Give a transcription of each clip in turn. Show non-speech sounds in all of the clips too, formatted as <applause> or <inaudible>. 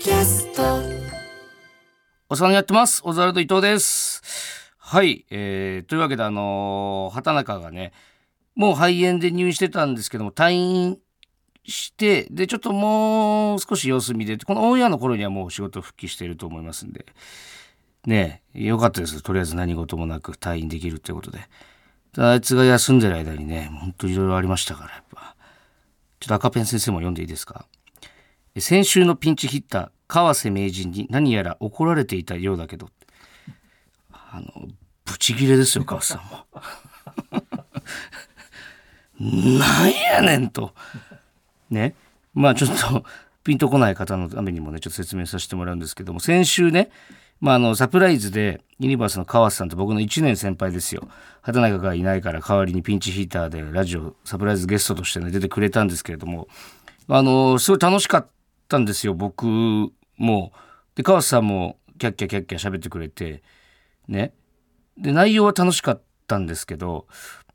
キャストお世話になってます。オズワルド伊藤です。はい、えー、というわけであのー畑中がね、もう肺炎で入院してたんですけども、退院して、で、ちょっともう少し様子見で、このオンエアの頃にはもう仕事復帰してると思いますんで、ねえ、よかったです。とりあえず何事もなく退院できるってことで。あいつが休んでる間にね、ほんといろいろありましたから、やっぱ。ちょっと赤ペン先生も読んでいいですか？先週のピンチヒッター川瀬名人に何やら怒られていたようだけど。あのブチギレですよ川瀬さんも。なんやねんと。ね。まあちょっとピンとこない方のためにもねちょっと説明させてもらうんですけども。先週ねまあ、あのサプライズでユニバースの川瀬さんと僕の1年先輩ですよ。畑中がいないから代わりにピンチヒーターでラジオサプライズゲストとして、ね、出てくれたんですけれども。あのすごい楽しかったたんですよ僕も。で川瀬さんもキャッキャキャッキャ喋ってくれてね。で内容は楽しかったんですけど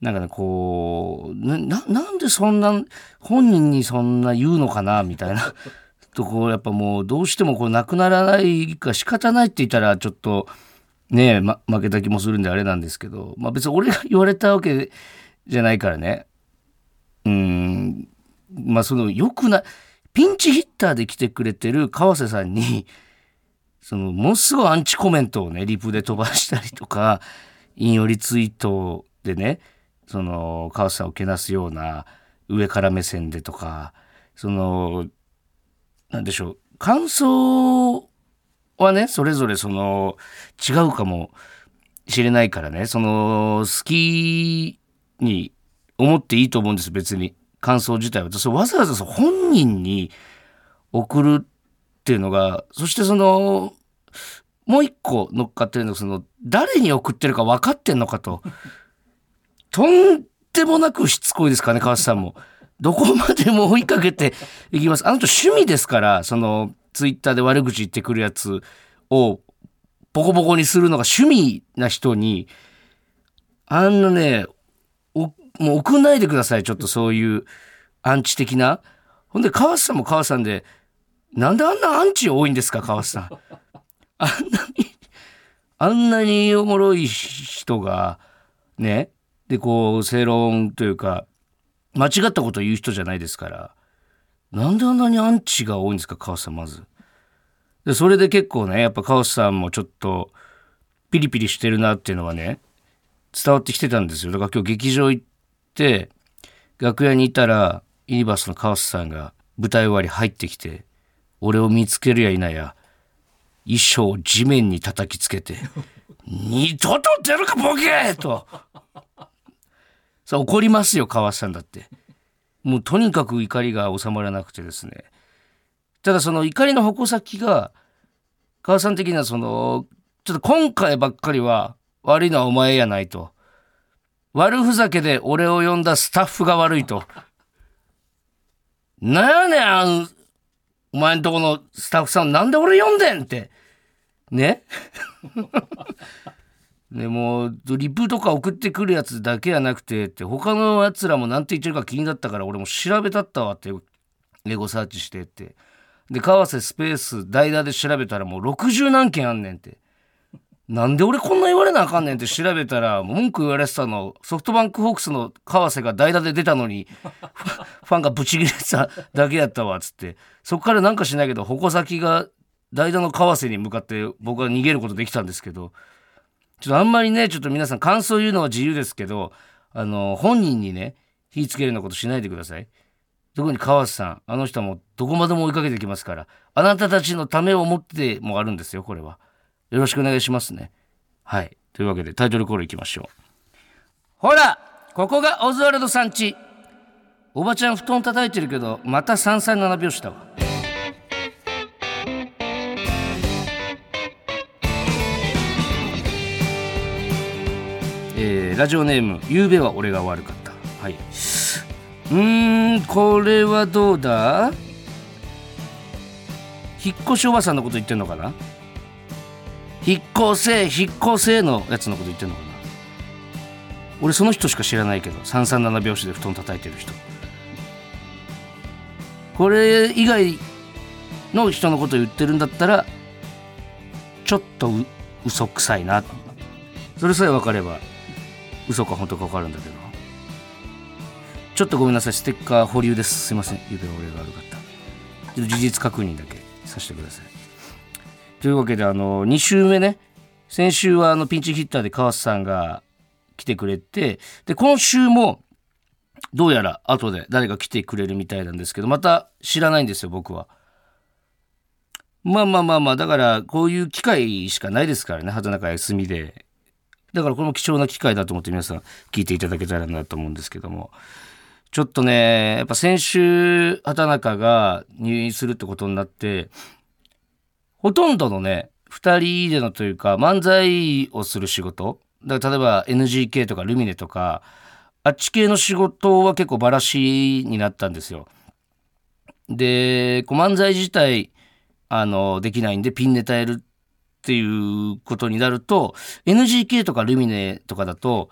なんかねこうなんでそんな本人にそんな言うのかなみたいな。<laughs> とこやっぱもうどうしてもこうなくならないか仕方ないって言ったらちょっとねえ、ま、負けた気もするんであれなんですけど、まあ、別に俺が言われたわけじゃないからね。うん。まあそのよくないピンチヒッターで来てくれてる川瀬さんに <laughs> そのものすごいアンチコメントをねリプで飛ばしたりとか引用リツイートでねその川瀬さんをけなすような上から目線でとかそのなんでしょう感想はねそれぞれその違うかもしれないからねその好きに思っていいと思うんです別に。感想自体はそわざわざそ本人に送るっていうのがそしてそのもう一個乗っかってるのがその誰に送ってるか分かってんのかととんでもなくしつこいですかね川瀬さんも。どこまでも追いかけていきます。あの人趣味ですから、そのツイッターで悪口言ってくるやつをボコボコにするのが趣味な人に、あんなね、もう送んないでください。ちょっとそういうアンチ的な。ほんで、川瀬さんも川瀬さんで、なんであんなアンチ多いんですか、川瀬さん。あんなに、あんなにおもろい人が、ね、で、こう、正論というか、間違ったことを言う人じゃないですからなんであんなにアンチが多いんですか川瀬さんまずでそれで結構ねやっぱ川瀬さんもちょっとピリピリしてるなっていうのはね伝わってきてたんですよだから今日劇場行って楽屋にいたらユニバースの川瀬さんが舞台終わり入ってきて俺を見つけるや否や衣装を地面に叩きつけて「<laughs> 二度と出るかボケ!」と。さあ怒りますよ川瀬さんだって。もうとにかく怒りが収まらなくてですね。ただその怒りの矛先が川瀬さん的にはそのちょっと今回ばっかりは悪いのはお前やないと悪ふざけで俺を呼んだスタッフが悪いと。なんやねんお前んとこのスタッフさんなんで俺呼んでんって。ね？で <laughs> もうリプとか送ってくるやつだけやなくてって他のやつらも何て言ってるか気になったから俺も調べたったわってエゴサーチしてって。で川瀬スペース代打で調べたらもう60何件あんねんって。なんで俺こんな言われなあかんねんって調べたら文句言われてたのソフトバンクホークスの川瀬が代打で出たのに <laughs> ファンがブチギレてただけやったわつってそっからなんかしないけど矛先が代打の川瀬に向かって僕は逃げることできたんですけどちょっとあんまりね、ちょっと皆さん感想言うのは自由ですけど、あの、本人にね、火つけるようなことしないでください。特に川瀬さん、あの人もどこまでも追いかけてきますから、あなたたちのためを思ってもあるんですよ、これは。よろしくお願いしますね。はい。というわけでタイトルコールいきましょう。ほらここがオズワルドさんちおばちゃん布団叩いてるけど、また337拍子だわ。えーラジオネーム「ゆうべは俺が悪かった」はいうんこれはどうだ？引っ越しおばさんのこと言ってんのかな？引っ越せ引っ越せのやつのこと言ってんのかな。俺その人しか知らないけど337拍子で布団叩いてる人。これ以外の人のこと言ってるんだったらちょっと嘘くさいな。それさえ分かれば嘘か本当か分かるんだけど。ちょっとごめんなさいステッカー保留です。すいません。指折れが悪かった。事実確認だけさせてください。というわけであの2週目ね先週はあのピンチヒッターで川瀬さんが来てくれてで今週もどうやら後で誰か来てくれるみたいなんですけどまた知らないんですよ僕は。まあまあまあまあだからこういう機会しかないですからね畑中休みで。だからこれも貴重な機会だと思って皆さん聞いていただけたらなと思うんですけども。ちょっとねやっぱ先週畑中が入院するってことになってほとんどのね2人でのというか漫才をする仕事だから例えば NGK とかルミネとかあっち系の仕事は結構バラシになったんですよ。でこう漫才自体あのできないんでピンネタやるっていうことになると NGK とかルミネとかだと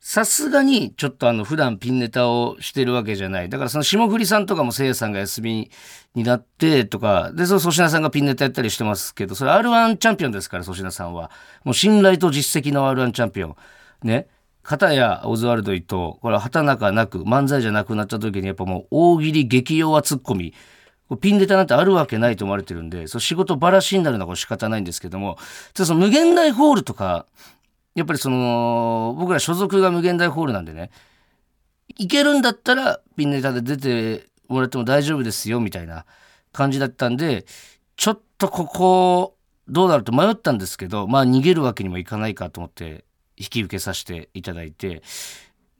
さすがにちょっとあの普段ピンネタをしてるわけじゃない。だからその霜降りさんとかもせいやさんが休みになってとかでその粗品さんがピンネタやったりしてますけどそれ r 1チャンピオンですから粗品さんは。もう信頼と実績の r 1チャンピオン。ね。片やオズワルド伊藤。これは畑中なく漫才じゃなくなった時にやっぱもう大喜利激弱ツッコミ。ピンネタなんてあるわけないと思われてるんで、そう仕事ばらしになるのは仕方ないんですけども、ただその無限大ホールとか、やっぱりその、僕ら所属が無限大ホールなんでね、いけるんだったらピンネタで出てもらっても大丈夫ですよみたいな感じだったんで、ちょっとここどうなると迷ったんですけど、まあ逃げるわけにもいかないかと思って引き受けさせていただいて、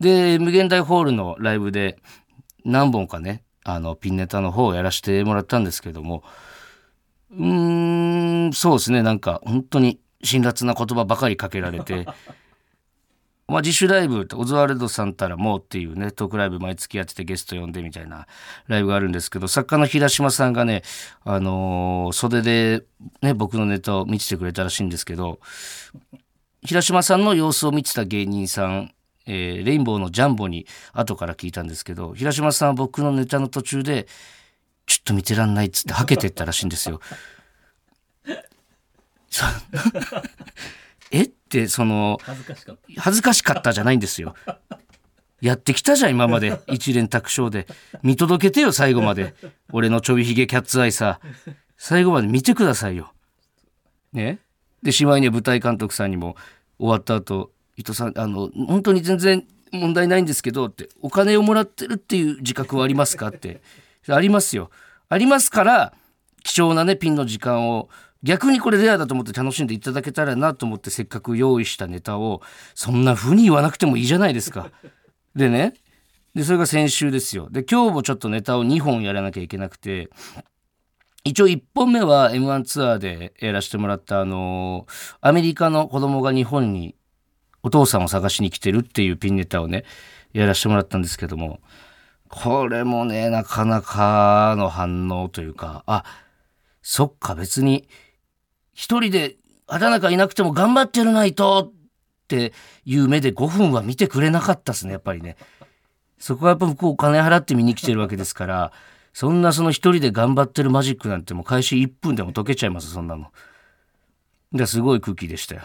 で、無限大ホールのライブで何本かね、あの、ピンネタの方をやらせてもらったんですけども、うーん、そうですね、なんか本当に辛辣な言葉ばかりかけられて、<laughs> まあ自主ライブ、ってオズワルドさんたらもうっていうね、トークライブ毎月やっててゲスト呼んでみたいなライブがあるんですけど、作家の平島さんがね、あのー袖でね、僕のネタを見ててくれたらしいんですけど、平島さんの様子を見てた芸人さん、えーレインボーのジャンボに後から聞いたんですけど、平島さんは僕のネタの途中で、ちょっと見てらんないっつってはけてったらしいんですよ。そ <laughs> えって、その、恥ずかしかった恥ずかしかったじゃないんですよ。やってきたじゃん、今まで。一連卓勝で。見届けてよ、最後まで。俺のちょびひげキャッツアイさ。最後まで見てくださいよ。ね？で、しまいには舞台監督さんにも終わった後、伊藤さん、あの、本当に全然問題ないんですけど、って、お金をもらってるっていう自覚はありますか？って。ありますよ。ありますから、貴重なね、ピンの時間を、逆にこれレアだと思って楽しんでいただけたらなと思ってせっかく用意したネタを、そんな風に言わなくてもいいじゃないですか。<laughs> でね、で、それが先週ですよ。で、今日もちょっとネタを2本やらなきゃいけなくて、一応1本目は M1 ツアーでやらせてもらった、あのアメリカの子供が日本にお父さんを探しに来てるっていうピンネタをね、やらせてもらったんですけども、これもね、なかなかの反応というか、あ、そっか別に、一人で畑中いなくても頑張ってるないとっていう目で5分は見てくれなかったですね、やっぱりね。そこはやっぱ僕お金払って見に来てるわけですから、そんなその一人で頑張ってるマジックなんてもう開始1分でも解けちゃいます、そんなの。ですごい空気でしたよ。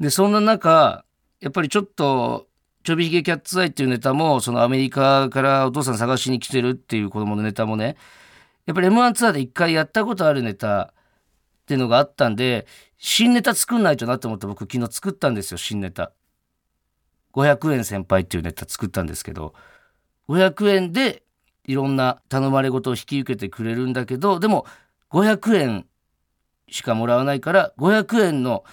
で、そんな中、やっぱりちょっと、ちょびひげキャッツアイっていうネタも、そのアメリカからお父さん探しに来てるっていう子供のネタもね、やっぱり M1 ツアーで一回やったことあるネタっていうのがあったんで、新ネタ作んないとなと思って僕昨日作ったんですよ、新ネタ。500円先輩っていうネタ作ったんですけど、500円でいろんな頼まれ事を引き受けてくれるんだけど、でも500円しかもらわないから、500円の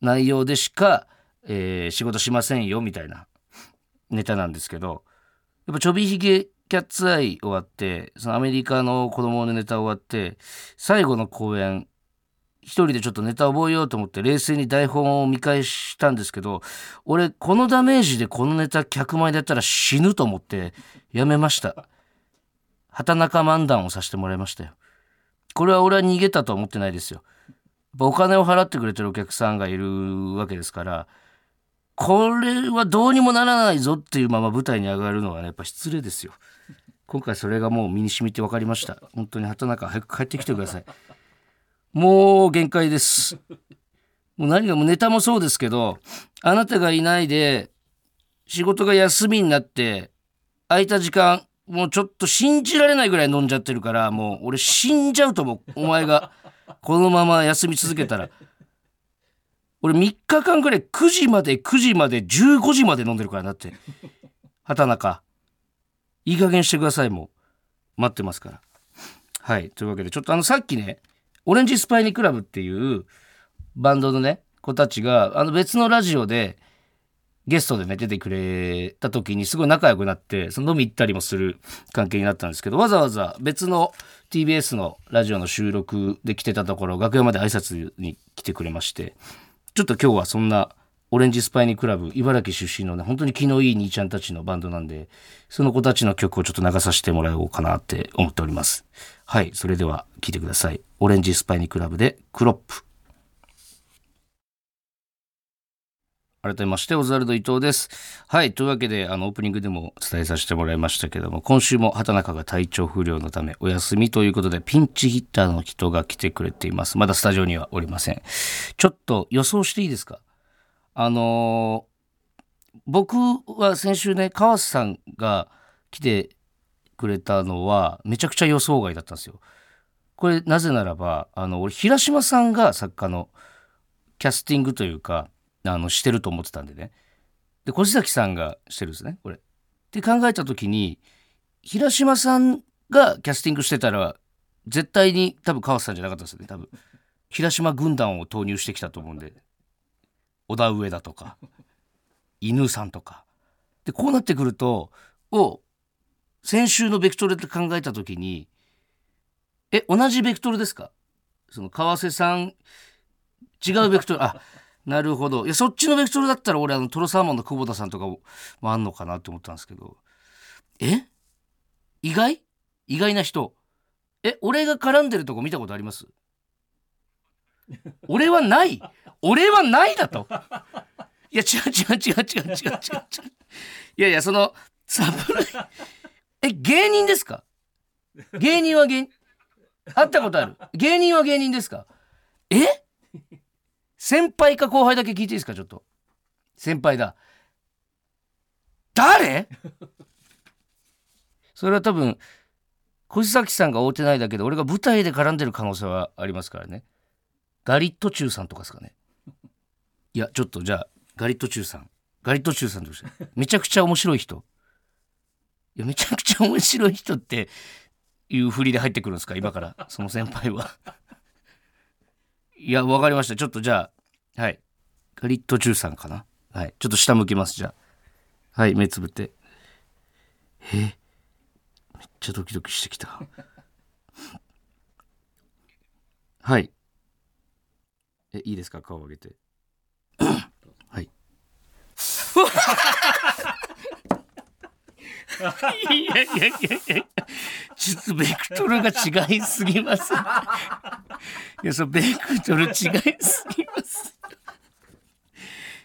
内容でしか、えー仕事しませんよみたいなネタなんですけど、やっぱちょびひげキャッツアイ終わって、そのアメリカの子供のネタ終わって、最後の公演、一人でちょっとネタ覚えようと思って冷静に台本を見返したんですけど、俺このダメージでこのネタ客前でやったら死ぬと思ってやめました。畑中漫談をさせてもらいましたよ。これは俺は逃げたと思ってないですよ。お金を払ってくれてるお客さんがいるわけですから、これはどうにもならないぞっていうまま舞台に上がるのはね、やっぱ失礼ですよ。今回それがもう身に染みて分かりました本当に畑中早く帰ってきてくださいもう限界です。もう何がもうネタもそうですけどあなたがいないで仕事が休みになって空いた時間もうちょっと信じられないぐらい飲んじゃってるからもう俺死んじゃうと思う。お前がこのまま休み続けたら。俺3日間ぐらい9時まで9時まで15時まで飲んでるからなって。畑中。いい加減してくださいもう。待ってますから。はい。というわけでちょっとあのさっきねオレンジスパイニクラブっていうバンドのね子たちがあの別のラジオでゲストでね出てくれた時にすごい仲良くなってその飲み行ったりもする関係になったんですけどわざわざ別の TBS のラジオの収録で来てたところ楽屋まで挨拶に来てくれましてちょっと今日はそんなオレンジスパイニクラブ茨城出身のね本当に気のいい兄ちゃんたちのバンドなんでその子たちの曲をちょっと流させてもらおうかなって思っておりますはいそれでは聴いてくださいオレンジスパイニクラブでクロップ改めまして、オズワルド伊藤です。はい。というわけで、あの、オープニングでも伝えさせてもらいましたけども、今週も畑中が体調不良のためお休みということで、ピンチヒッターの人が来てくれています。まだスタジオにはおりません。ちょっと予想していいですか？あのー僕は先週ね、川瀬さんが来てくれたのは、めちゃくちゃ予想外だったんですよ。これ、なぜならば、あの、俺、平島さんが作家のキャスティングというか、あのしてると思ってたんでねで越崎さんがしてるんですねこれ。って考えた時に平島さんがキャスティングしてたら絶対に多分川瀬さんじゃなかったですよね多分平島軍団を投入してきたと思うんで小田上だとか犬さんとか。でこうなってくるとを先週のベクトルで考えた時にえ同じベクトルですか？その川瀬さん違うベクトルあなるほど。いやそっちのベクトルだったら俺あのトロサーモンの久保田さんとかもあんのかなって思ったんですけど。え？意外？意外な人。え俺が絡んでるとこ見たことあります？俺はない。俺はないだと。いや違う違う違う違う違う違う違う。いやいやそのサプライえ芸人ですか？芸人は芸人？会ったことある？芸人は芸人ですか？え？先輩か後輩だけ聞いていいですか？ちょっと。先輩だ。誰？それは多分小崎さんが会うてないだけで俺が舞台で絡んでる可能性はありますからね。ガリットチューさんとかですかね。いやちょっとじゃあガリットチューさんガリットチューさんとしてめちゃくちゃ面白い人いやめちゃくちゃ面白い人っていう振りで入ってくるんですか？今からその先輩はいや、わかりました。ちょっとじゃあ、はい。ガリット13かな？はい。ちょっと下向きます、じゃあ。はい、目つぶって。え？めっちゃドキドキしてきた。はい。え、いいですか？顔上げて。はい。いやいやいやいやちょっとベクトルが違いすぎます。いや、そのベクトル違いすぎます。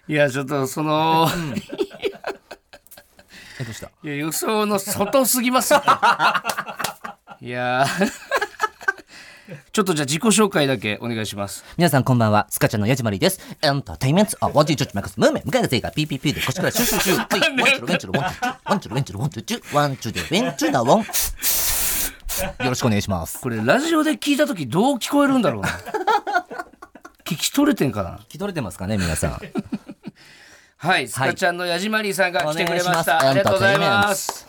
いや、ちょっとその、うした？いや予想の外すぎますよ。いやーちょっとじゃあ自己紹介だけお願いします。皆さんこんばんはスカちゃんのヤジマリーですエンターテインメントあワンチューチマックスムーメン向かいのせいが PPP で腰からシュシュシュは <laughs> いワンチュルワンチュルワンチュルワンチュルワンチュルワンチュルワンチュルでウェンチュラワンよろしくお願いしますこれラジオで聞いた時どう聞こえるんだろうな。聞き取れてんかな聞き取れてますかね皆さんはい、スカちゃんのヤジマリーさんが来てくれました。ありがとうございます。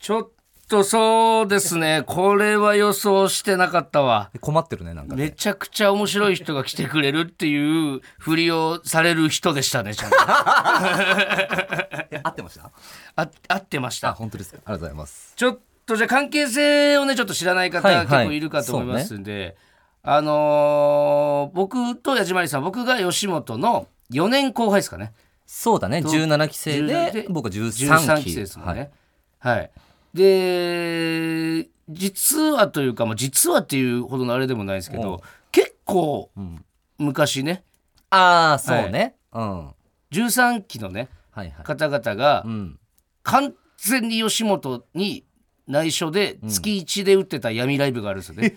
ちょっとそうですね、<laughs> これは予想してなかったわ。困ってるねなんかめねちゃくちゃ面白い人が来てくれるっていうふりをされる人でしたね、ちゃんと。<laughs> え合ってました？あ合ってましあた。本当ですかありがとうございますちょっとじゃあ関係性をね、ちょっと知らない方、結構いるかと思いますんで、あのー僕と矢島里さん、僕が吉本の4年後輩ですかね。そうだね17期生17で僕は13 13期期生ですもんはいね。はい。で、実はというか、まあ、実はっていうほどのあれでもないですけど、結構うん。昔ね、ああそうね。うん。は13期のね、いはい。方々がうん。完全に吉本に内緒で月1で打ってた闇ライブがあるんですよね、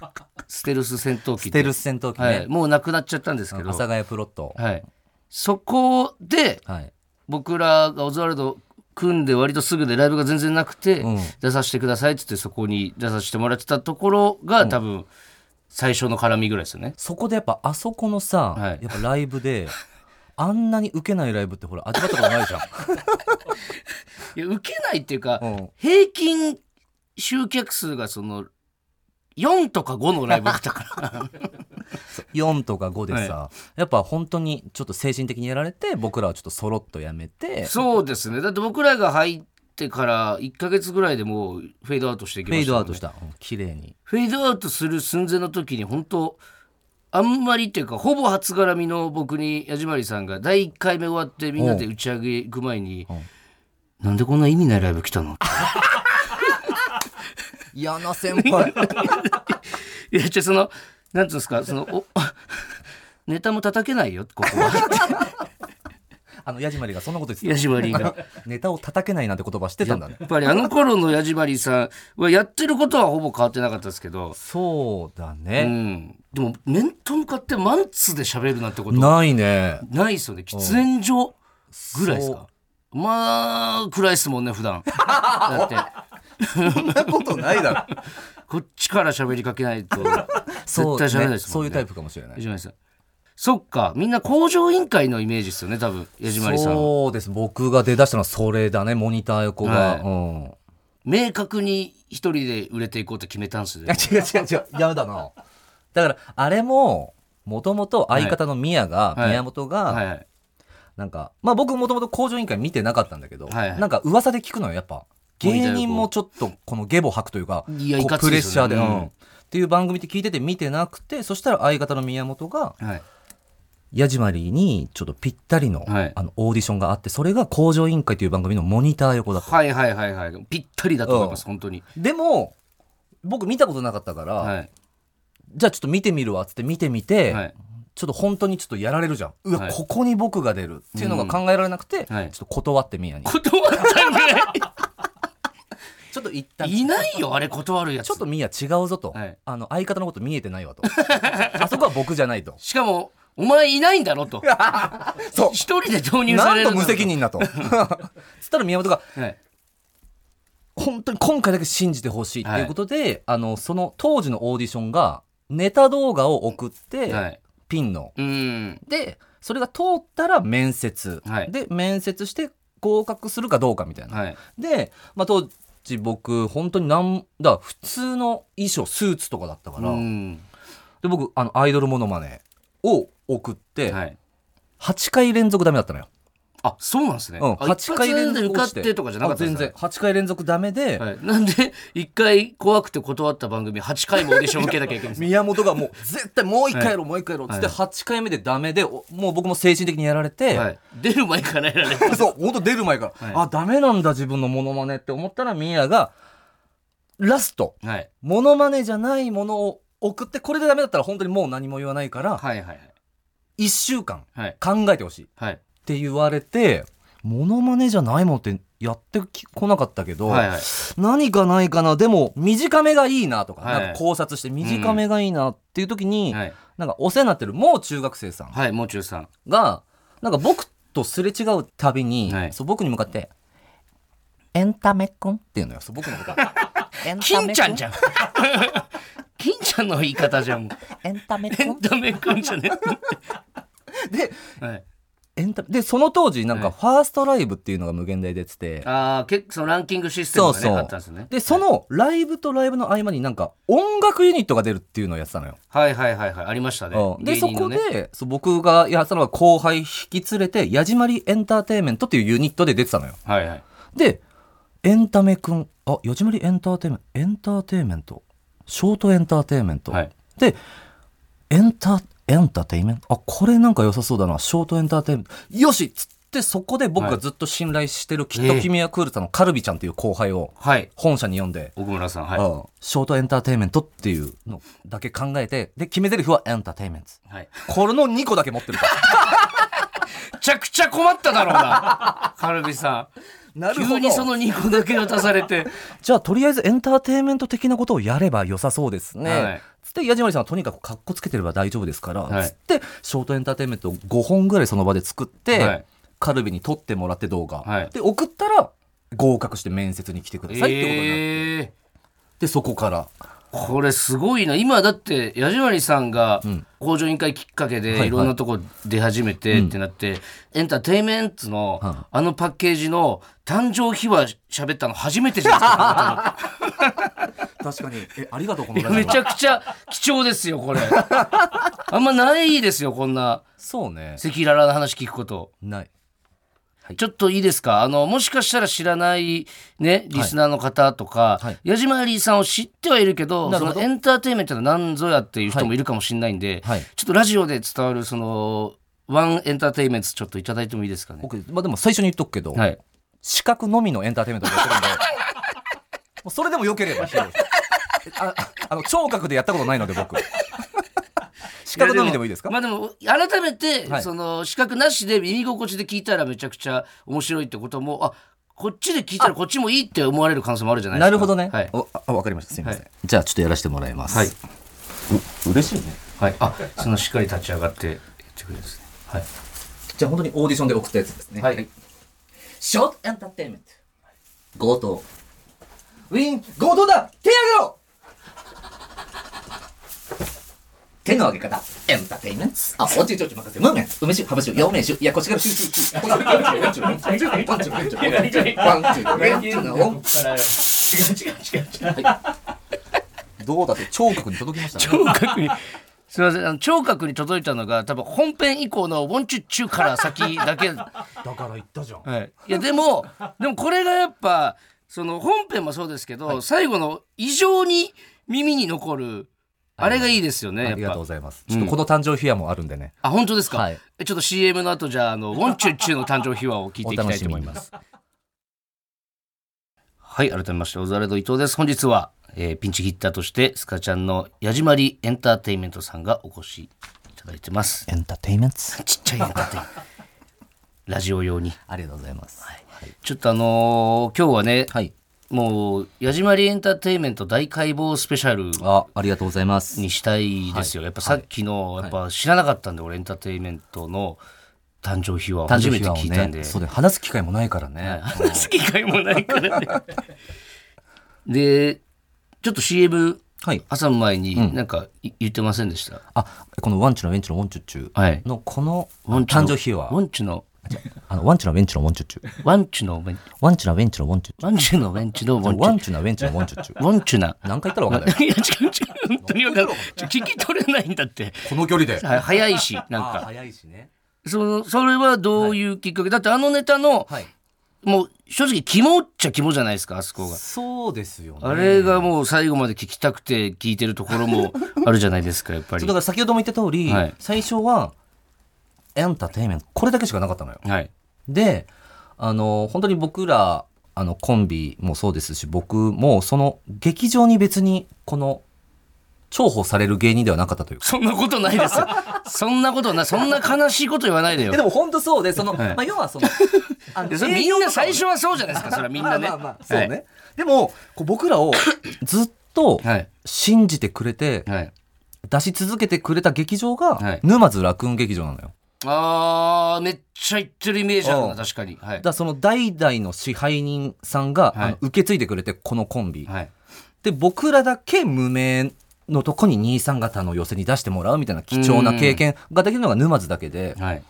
<laughs> ステルス戦闘機ステルス戦闘機ね、はい、もうなくなっちゃったんですけど、阿佐ヶ谷プロット。はい、そこではい。僕らがオズワルド組んで割とすぐでライブが全然なくて、うん。出させてくださいって言ってそこに出させてもらってたところが多分最初の絡みぐらいですよね。そこでやっぱあそこのさ、はい。やっぱライブであんなに受けないライブってほら味わったことないじゃん。<laughs> いや受けないっていうか、うん。平均集客数がその4とか5のライブだったから。<laughs> 4とか5でさ、やっぱ本当にちょっと精神的にやられて僕らはちょっとそろっとやめて。そうですね。だって僕らが入ってから1か月ぐらいでもうフェードアウトしていきフェーましたもんね。ドアウトした、うん綺麗に。フェードアウトする寸前の時に本当あんまりっていうかほぼ初絡みの僕に矢島りさんが第1回目終わってみんなで打ち上げ行く前にうん「なんでこんな意味ないライブ来たの?」嫌な先輩。<laughs> いやじゃあそのなんつうんですかそのお <laughs> ネタも叩けないよここは。<laughs> あの矢島りがそんなこと言って矢島りが。たネタを叩けないなんて言葉知ってたんだね。やっぱりあの頃の矢島りさんはやってることはほぼ変わってなかったですけど、そうだうね、ん、でも面と向かってマンツで喋るなんてこと。なないね。いですよね。喫煙所ぐらいですか。まあ暗いっすもんね普段。だってそんなことないだろ。<laughs> こっちから喋りかけないと <laughs> 絶対喋れないねですもんね。そういうタイプかもしれない。矢島りさんそっか。みんな工場委員会のイメージですよね多分。矢島りさんはそうです。僕が出だしたのはそれだね。モニター横が、はい。うん。明確に一人で売れていこうって決めたんすいね。や違う違う違う。やめだな。だからあれももともと相方の宮が、はい。宮本が、はいはい。なんかまあ僕もともと工場委員会見てなかったんだけど、はいはい。なんか噂で聞くのよやっぱ芸人もちょっとこのゲボ吐くというかいやいかプレッシャーで、うん。うん。っていう番組って聞いてて見てなくてそしたら相方の宮本がはい。ヤジマリーにちょっとぴったりの,、はい。あのオーディションがあってそれが工場委員会という番組のモニター横だった、はいはいはいはい。ぴったりだと思います、本当に。でも僕見たことなかったから、はい。じゃあちょっと見てみるわっつって見てみて、はい。ちょっと本当にちょっとやられるじゃん。うわ、はい。ここに僕が出るっていうのが考えられなくて、はい。ちょっと断って宮に。断ったんぐらちょっと一旦。いいないよあれ断るやつ。ちょっと宮違うぞと、はい。あの相方のこと見えてないわと。<laughs> あそこは僕じゃないと。しかもお前いないんだろと。<laughs> そう。一人で導入されるなんと無責任なと。<laughs> つったら宮本がはい。本当に今回だけ信じてほしいっていうことで、あのその当時のオーディションがネタ動画を送って、はい。ピンの。うん。でそれが通ったら面接、はい。で面接して合格するかどうかみたいな、はい。で、まあ、当時僕本当になんだ普通の衣装スーツとかだったから、うん。で僕あのアイドルモノマネを送って、はい。8回連続ダメだったのよ、あそうなんですね、うん、あ8回連続受かってとかじゃなかったんですかあ全然。8回連続ダメで、はい、なんで一回怖くて断った番組8回もオーディション受けなきゃいけないんですか <laughs> 宮本がもう絶対もう一回やろう、もう一回やろうっつってはい8回目でダメでおもう僕も精神的にやられて、はい、出る前からやられる。<laughs> そう本当出る前から、はい。あダメなんだ自分のモノマネって思ったら宮がラスト。はい。モノマネじゃないものを送ってこれでダメだったら本当にもう何も言わないからはいはい1週間はい。考えてほしい。っはいて言われてモノマネじゃないもんってやってきこなかったけど、はいはい。何かないかなでも短めがいいなとか,、はいなんか考察して短めがいいなっていう時に、はい。なんかお世話になってるもう中学生さん。はいもう中さん。がなんか僕とすれ違うたびに、はい。そう僕に向かって「エンタメくん」って言うのよ。そう僕のことエンタメく金ちゃんじゃん。金ちゃんの言い方じゃん。エンタメくん。エンタメくんじゃねではいエンタでその当時なんかはいファーストライブっていうのが無限大出てて、ああ結構そのランキングシステムがねそうそう。あったんですね。でそのライブとライブの合間になんか音楽ユニットが出るっていうのをやってたのよ、はいはいはいはい。ありましたね。うん。でそこでそう僕がやってたのが後輩引き連れて矢島りエンターテインメントっていうユニットで出てたのよ。はいはい。でエンタメくんあ矢島りエンターテインメントエンターテインメント？ショートエンターテインメント、はい。でエンタエンターテインメント？あこれなんか良さそうだな。ショートエンターテインメント。よし！っつってそこで僕がずっと信頼してる、きっと君はクールさんのカルビちゃんっていう後輩をはい。本社に呼んで、奥村さんはい。うん。ショートエンターテインメントっていうのだけ考えてで決め台詞はエンターテインメント。はい。これの2個だけ持ってるから。<laughs> めちゃくちゃ困っただろうな。カルビさな急にその2個だけ渡されて。<laughs> じゃあとりあえずエンターテインメント的なことをやれば良さそうですね、はい。つって矢島さんはとにかくかっこつけてれば大丈夫ですから、はい。つってショートエンターテインメントを5本ぐらいその場で作って、はい。カルビに撮ってもらって動画、はい。で送ったら合格して面接に来てくださいってことになって、えー。でそこから。これすごいな。今だって矢島さんがん。工場委員会きっかけでいろんなとこ出始めてってなって、エンターテインメントのうん。あのパッケージの誕生秘話喋ったの初めてじゃないですか <laughs> 確かに。えありがとうこのめちゃくちゃ貴重ですよこれ。<laughs> あんまないですよこんな。そうね。赤裸々な話聞くこと。ない。ちょっといいですか？あのもしかしたら知らないねリスナーの方とか、はい。矢島リーさんを知ってはいるけどそのエンターテインメントが何ぞやっていう人もい。るかもしれないんで、はい。ちょっとラジオで伝わるそのワンエンターテインメントちょっといただいてもいいですかね？僕、まあ、でも最初に言っとくけど、はい、視覚のみのエンターテインメントでやってるんで <laughs> もうそれでもよければ披露して。ああの聴覚でやったことないので僕。<laughs> 視覚のみでもいいですか？まあでも改めて、はい。その視覚なしで耳心地で聞いたらめちゃくちゃ面白いってこともあこっちで聞いたらこっちもいいって思われる可能性もあるじゃないですか。なるほどね、はい、おあわかりました。すみません、はい。じゃあちょっとやらせてもらいます。はい、う嬉しいね。はい、あそのしっかり立ち上がってやってくれるんですね。はい。じゃあ本当にオーディションで送ったやつですね。はいショートエンターテインメント。強盗。ウィン、強盗だ。手上げろ。手の上げ方、エンターテインメント。あ、おちちょち任せ、ムーメン、梅酒、ハブ酒、陽明酒、いや、こっちから。集中。どうだって聴覚に届きましたね。聴覚にすみません。あの聴覚に届いたのが多分本編以降の「ウォンチュッチュ」から先だけ、は <laughs> だから言ったじゃん。い、いやでもでもこれがやっぱその本編もそうですけど、最後の異常に耳に残るあれがいいですよねありがとうごぱざいます。ちょっとこの誕生日はもあるんでね。あ本当ですか、はい。えちょっと CM の後じゃああの「ウォンチュッチュ」の誕生秘話を聞いていきたいと思います。<laughs> はい改めましてオザレド伊藤です。本日は、えーピンチヒッターとしてスカちゃんの矢島りエンターテインメントさんがお越しいただいてます。エンターテインメント？ちっちゃいエンターテインラジオ用に。ありがとうございます。ちょっとあのー今日はね、はい。もう矢島りエンターテインメント大解剖スペシャルあありがとうございます。にしたいですよ、やっぱさっきの、やっぱ知らなかったんで、俺エンターテインメントの誕生秘話を初めて聞いたんで、そうで話す機会もないからね、はい。話す機会もないからね。<laughs> でちょっと CM はい。挟む前になんかい言ってませんでした、あこのワンチュのウェンチュのウォンチュッチュ。はい。のこのワンチュの誕生日は。ワンチュのあのワンチュのウェンチュのウォンチュッチュ。ワンチュのウェンワンチュのウェンチュのウォンチュッチ。ワンチュのウェンチュのウォンチュワンチュのウェンチュのウォンチュッチ。ュュワンチュな何回言ったら分かんない。<laughs> いや違う違う。本当に分かんない。ちょ聞き取れないんだって。この距離で。は早いしなんか。早いしね。そのそれはどういうきっかけ、だってあのネタの、はいもう正直肝っちゃ肝じゃないですかあそこが。そうですよねあれがもう最後まで聞きたくて聞いてるところも <laughs> あるじゃないですかやっぱり。だから先ほども言った通り、はい最初はエンターテインメントこれだけしかなかったのよはいであの本当に僕らあのコンビもそうですし僕もその劇場に別にこの重宝される芸人ではなかったというかそんなことないですよ。<laughs> そんなことないそんな悲しいこと言わないでよえで。も本当そうでその、はいまあ、要はその <laughs> あのいやそれみんな最初はそうじゃないですかそれはみんなね。まあまあまあそうね、でもこう僕らを <laughs> ずっとはい信じてくれてはい。出し続けてくれた劇場が、はい沼津楽雲劇場なのよあーめっちゃ言ってるイメージあるうなん確かに。はいだか。らその代々の支配人さんが、はいあの受け継いでくれてこのコンビ、はい。で僕らだけ無名のとこに兄さん方の寄せに出してもらうみたいな貴重な経験ができるのが沼津だけではい。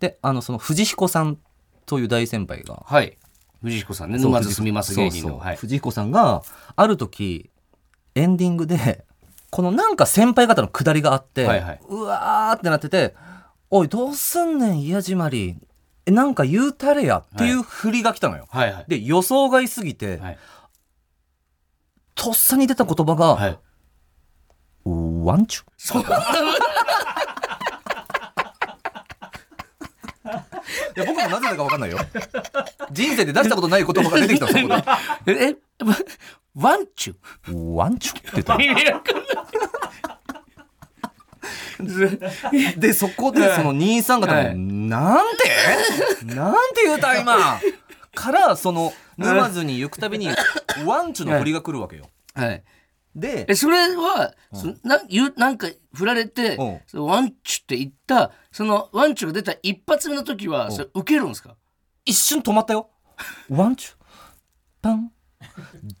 であのその藤彦さんという大先輩がはい。藤彦さんね沼津住みます芸人の。藤彦さんがある時エンディングでこのなんか先輩方の下りがあって、はいはいうわーってなってて「おいどうすんねん矢島りえなんか言うたれや」っていう振りが来たのよ。はいはい。で予想外すぎて、はい。とっさに出た言葉が「はい。ワンチュそんないや僕もなぜだか分かんないよ。人生で出したことない言葉が出てきたそこで。え、えワンチュワンチュって言ったでそこでその兄さん方も「なんて？なんて言うた今。からその沼津に行くたびにワンチュの振りが来るわけよ。はいでえそれは、そな言うなんか振られて、うん。そのワンチュって言ったそのワンチュが出た一発目の時は、それ受けるんですか？一瞬止まったよ。ワンチュ？パン？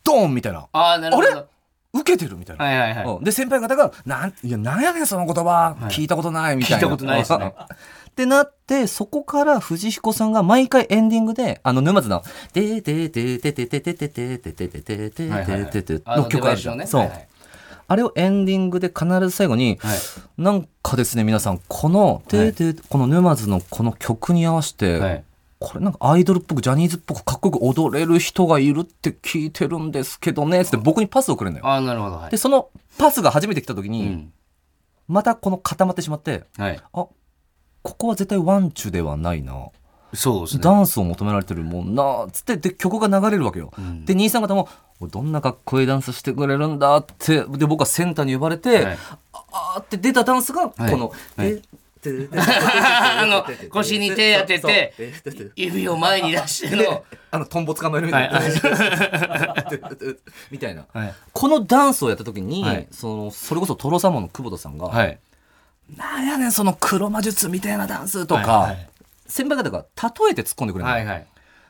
ドーンみたいな。ああなるほど。あれ？受けてるみたいな、はいはいはい、うん。で先輩方が「なんいやなんやねんその言葉、聞いたことない」みたいな。聞いたことないですね <laughs> ってなってそこから藤彦さんが毎回エンディングであの沼津の「ててててててててててててててはいはいはいてて」あの曲あるじゃんそうあれをエンディングで必ず最後にはいなんかですね皆さんこの「てて」この沼津のこの曲に合わせて、はいこれなんかアイドルっぽくジャニーズっぽくかっこよく踊れる人がいるって聞いてるんですけどねつって僕にパスをくれるのよ。ああなるほどはいでそのパスが初めて来た時に、うんまたこの固まってしまってはいあここは絶対ワンチュではないな。そうですね。ダンスを求められてるもんなつってで曲が流れるわけよ、ん。で兄さん方もどんなかっこいいダンスしてくれるんだって。で僕はセンターに呼ばれて、はい。あーって出たダンスがこの、はい。えあの腰に手当てて指を前に出してでのあのトンボ捕まえるみたいな、みたいな、はいこのダンスをやった時に、はいそのそれこそトロサーモンの久保田さんが「はい <laughs> なんやねんその黒魔術みたいなダンス」とか、はいはい。先輩方が例えて突っ込んでくれるの、はいはい。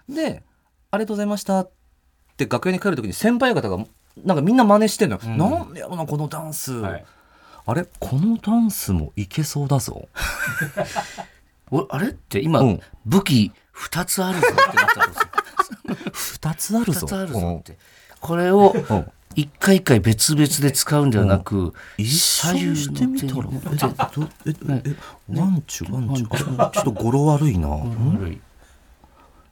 で「ありがとうございました」って楽屋に帰る時に先輩方がなんかみんな真似してんのよ、ん。なんでやろなこのダンス、はい。あれこのダンスもいけそうだぞ。<laughs> おあれって今、うん。武器2つあるぞってなったんですよ。<laughs> 2つあるぞ。2つあるぞって。これをうんうん一回一回別々で使うんではなく、一緒にしてみたら？えどえええワンチュワンチュ。あちょっと語呂悪いな、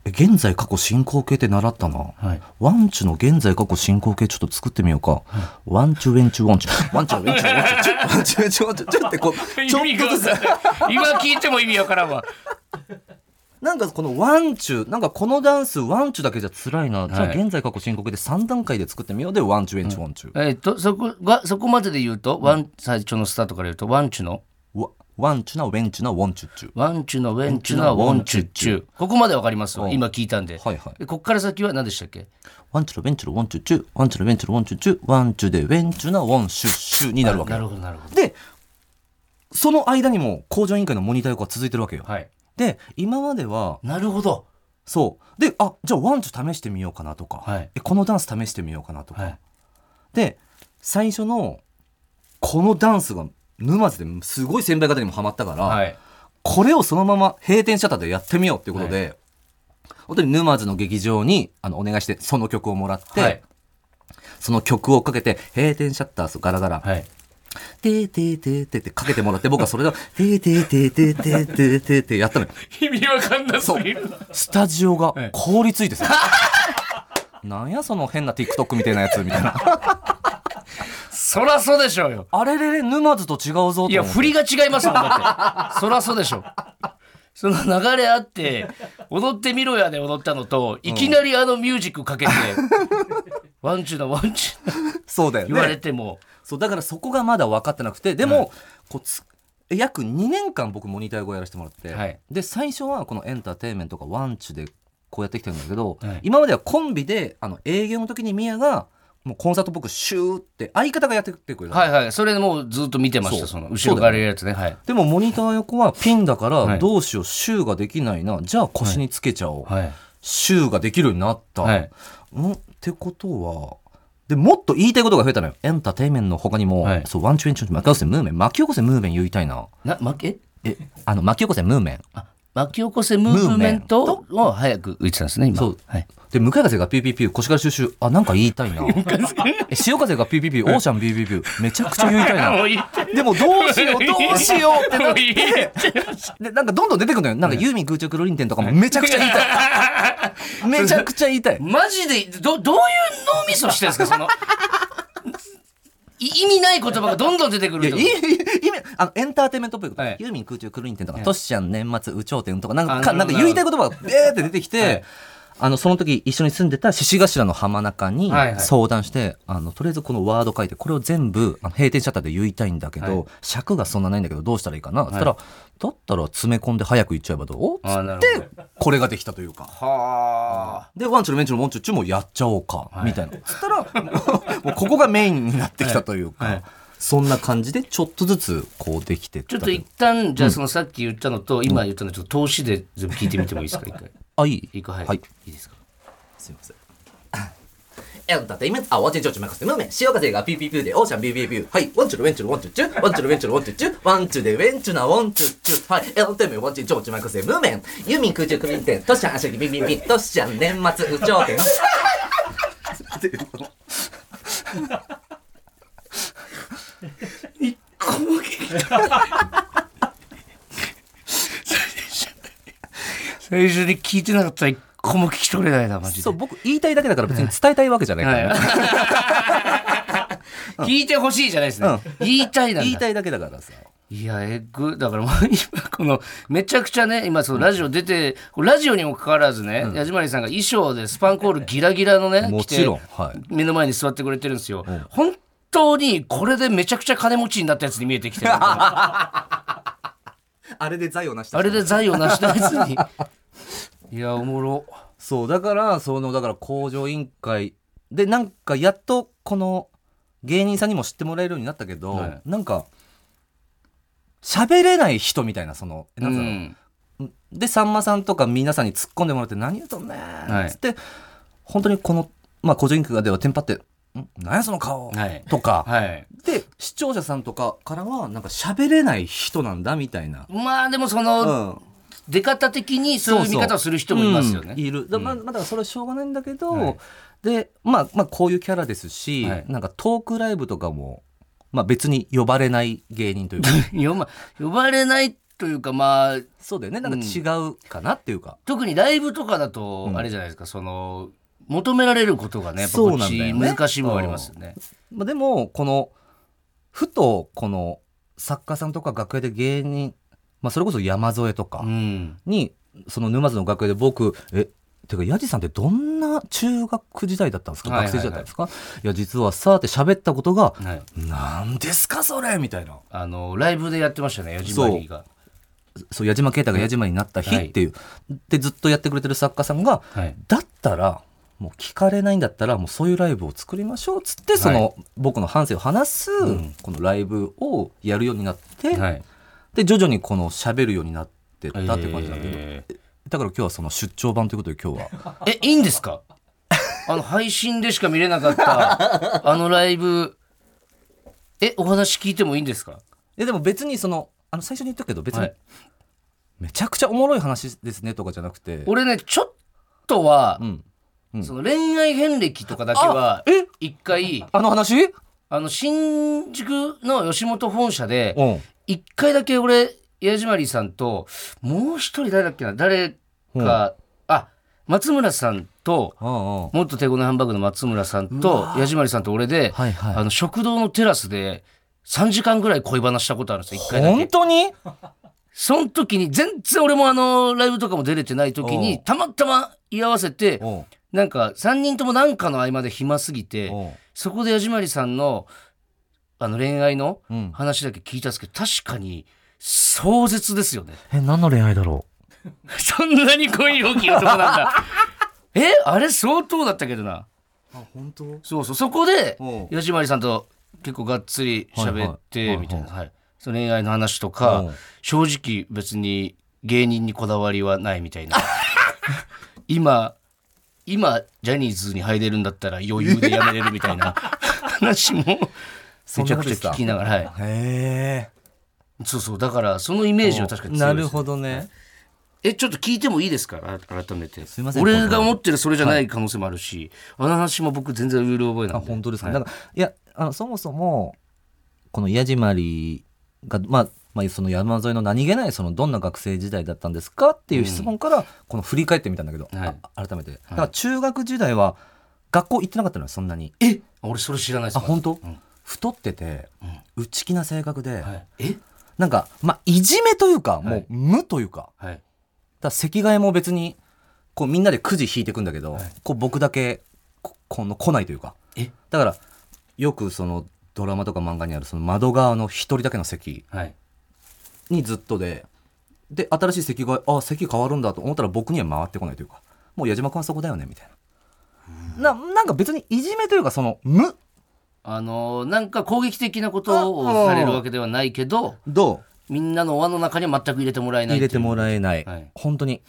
え現在過去進行形って習ったな、はい。ワンチュの現在過去進行形ちょっと作ってみようか、ワンチュウェンチュワンチュ。ワンチュウェンチュ <laughs> ワンチュ。ワンチュウェンチュワンチュちょっとこうちょっとずつ。今聞いても意味わからんわなんかこのワンチュなんかこのダンスワンチュだけじゃ辛いな、じゃあはい現在過去進行形で3段階で作ってみよう。でワンチュウェンチュワンチュ、えっとそこがそこまでで言うと、ワン最初のスタートから言うとワンチュのわワンチュなウェンチュなワンチュッチュワンチュのウェンチュのウォンチュッチュここまでわかります？わ今聞いたんで、はいはい。でこっから先は何でしたっけ？ワンチュのウェンチュのワンチュッチュワンチュのウェンチュのワンチュッチュワンチュでウェンチュなワンシュッシュになるわけ。なよるほどなるほど。でその間にも工場委員会のモニター役は続いてるわけよ、はいで今まではなるほど。そう。であじゃあワンチュ試してみようかなとか、はい。えこのダンス試してみようかなとか、はい。で最初のこのダンスが沼津ですごい先輩方にもハマったから、はい。これをそのまま閉店シャッターでやってみようっていうことで、本当に沼津の劇場にあのお願いしてその曲をもらって、はい。その曲をかけて閉店シャッターガラガラ、はいてーてーてーてーってかけてもらって僕はそれをてーてーてーてーてーてーてーってやったのよ。意味わかんなすぎる。スタジオがはい凍りついてさ、<laughs> なんやその変な TikTok みたいなやつみたいな。そらそうでしょうよ。あれれれ沼津と違うぞいや振りが違いますもんだって。そらそうでしょその流れあって踊ってみろやで踊ったのといきなりあのミュージックかけて、ワンチュだワンチュそうだよね。言われても、そうだからそこがまだ分かってなくてでも、こうつ約2年間僕モニターをやらせてもらって、はい。で最初はこのエンターテインメントがワンチュでこうやってきてるんだけど、はい。今まではコンビであの営業の時にミヤがもうコンサートっぽくシューって相方がやってくれる、はいはい。それでもうずっと見てましたその後ろからやるやつね。はい。でもモニター横はピンだかはい。らどうしようシューができないな。じゃあ腰につけちゃおう、はい。シューができるようになった、はい。ん？ってことはでもっと言いたいことが増えたのよ。エンターテインメントの他にも、はい。そうワンチュエンチュ巻き起こせムーメン。巻き起こせムーメン言いたいな。な負けえあの巻き起こせムーメン。あ巻き起こせムーブメントを早く言ってたんですね今。そう。はい。で向かい風がピューピューピュー腰からシューシューあなんか言いたいな。え潮風がピューピューピューオーシャンビュービュービューめちゃくちゃ言いたいな。<laughs> でもどうしようどうしようってなって。でなんかどんどん出てくるのよ。なんかユーミン空中クロリンテンとかもめちゃくちゃ言いたい。<laughs> めちゃくちゃ言いたい。マジでどどういう脳みそしてるんですかその。い意味ない言葉がどんどん出てくるいや、いい、意味、あの、エンターテインメントっぽいこと。はい。ユーミン空中クルリンテンとか、はいトシちゃん年末有頂天とか、なんあか、かなんか言いたい言葉がベーって出てきて、はいあのその時一緒に住んでた獅子頭の浜中にはいはい。相談して、あのとりあえずこのワード書いてこれを全部あの閉店シャッターで言いたいんだけど、はい。尺がそんなないんだけどどうしたらいいかな、い。そしたらだったら詰め込んで早く言っちゃえばどう？あーなるほどでこれができたというか。はでワンチュルメンチュルモンチュッチュもやっちゃおうか、はい。みたいな。そしたら <laughs> もうここがメインになってきたというか、はい。はいそんな感じでちょっとずつこうできてちょっと一旦じゃあそのさっき言ったのと今言ったのちょっと投資で全部聞いてみてもいいですか？<laughs> 一回あいい？いいかはい、はい。い、いですか？すいません。<coughs> エンターテインメント、あ、ワンチンチョウチョ任せムーメン、潮風がピーピーピーで、オーシャンビービービー。はい、ワンチュルウェンチュルワンチュチュ、ワンチュルウェンチュルワンチュチュ、ワンチュでウェンチュなワンチュチュ。はい、エンターテインメント、ワンチンチョウチョ任せムーメン、ユーミン空中区民店、トシちゃん、アシャギビンビンビン、トシちゃん、年末、有頂天。<laughs> 最初に聞いてなかったら一個も聞き取れないなマジで。そう、僕言いたいだけだから別に伝えたいわけじゃないから、はい、<laughs> 聞いてほしいじゃないですね、言いたいなんだ。言いたいだけだからさ。いやえぐだからもう今このめちゃくちゃね今そのラジオ出て、ラジオにもかかわらずね、矢島さんが衣装でスパンコールギラギラのねもちろんはい。目の前に座ってくれてるんですよ、本当にこれでめちゃくちゃ金持ちになったやつに見えてきてる。あ <laughs> あれで財を成したれで財を成したやつに <laughs> いやおもろ。そうだからそのだから工場委員会。でなんかやっとこの芸人さんにも知ってもらえるようになったけど、はい。なんか喋れない人みたいなそのうなんだろう、ん。でさんまさんとか皆さんに突っ込んでもらって「何言うとんねん」い。つって本当にこの、まあ、工場委員会ではテンパって「ん？何やその顔」はい。とか、はい。で視聴者さんとかからはなんか喋れない人なんだみたいな。まあでもその、うん出方的にそういう見方をする人もいますよね。うんいる。だ,、まあ、まあだからそれはしょうがないんだけど、はい。で、まあ、まあこういうキャラですし、はい。なんかトークライブとかも、まあ、別に呼ばれない芸人というか。<laughs> 呼ば呼ばれないというかまあそうだよね。なんか違うかなっていうか、特にライブとかだとあれじゃないですか、その求められることがねやっぱそうこっち難しいものありますよね。まあ、でもこのふとこの作家さんとか楽屋で芸人、まあ、それこそ山添とかうん、に、その沼津の楽屋で僕えてかヤジさんってどんな中学時代だったんですか、はいはいはい。学生時代だったんですか？いや実はさーって喋ったことがはい、「なんですかそれ!」みたいな。あのライブでやってましたね矢島リーが。そう。矢島啓太が矢島になった日っていう、でずっとやってくれてる作家さんがはい。だったらもう聞かれないんだったらもうそういうライブを作りましょうっつってその、僕の反省を話す、ん。このライブをやるようになって、はい、で徐々にこの喋るようになってったって感じなんだけど、えーだから今日はその出張版ということで今日は。えいいんですか？<laughs> あの配信でしか見れなかったあのライブ。えお話聞いてもいいんですか？えでも別にそのあの最初に言ったけど別に、はい。めちゃくちゃおもろい話ですねとかじゃなくて。俺ねちょっとはう、ん。うん。その恋愛遍歴とかだけはえ？一回あの話？あの新宿の吉本本社でうん一回だけ俺矢島りさんともう一人誰だっけな？誰か、あ松村さんともっと手ごねハンバーグの松村さんと矢島りさんと俺で、はいはい。あの食堂のテラスで3時間ぐらい恋話したことあるんですよ一回だ本け当に？その時に全然俺もあのライブとかも出れてない時にたまたま居合わせてうん。なんか3人ともなんかの合間で暇すぎてうん。そこで矢島りさんのあの恋愛のうん。話だけ聞いたんですけど確かに壮絶ですよね。え何の恋愛だろ <laughs> そんなに恋大きい男なんだ。<laughs> えあれ相当だったけどな。うあ本当？そうそう。そこでう。ん矢島りさんと結構がっつり喋っはいはいてみたいな、はい。その恋愛の話とか、う。ん正直別に芸人にこだわりはないみたいな。<laughs> 今今ジャニーズに入れるんだったら余裕で辞めれるみたいな。話もめちゃくちゃ聞きながら、はい、へえそうそうだからそのイメージは確かに強ですないるほどね。えちょっと聞いてもいいですか？あ改めて。すいません。俺が思ってるそれじゃない可能性もあるし、あの話も僕全然うる覚えなあんで。本当ですか、はい。だからいやあのそもそもこの矢島りがまあまあ、その山沿いの何気ないそのどんな学生時代だったんですか？っていう質問からこの振り返ってみたんだけど、はい。あ改めて。だから中学時代は学校行ってなかったのよそんなに。え俺それ知らないです。あ本当、うん太ってて内気な性格で、はい、え？なんかまあいじめというかもはい。う無というか,、はい。だ席替えも別にこうみんなでくじ引いていくんだけど、こう僕だけここの来ないというか。え？だからよくそのドラマとか漫画にあるその窓側の一人だけの席はい。にずっとでで新しい席があ席変わるんだと思ったら僕には回ってこないというかもう矢島君はそこだよねみたいな。ななんか別にいじめというかその無あのーなんか攻撃的なことをされるわけではないけどどみんなの輪の中には全く入れてもらえないう。入れてもらえない、はい。本当に。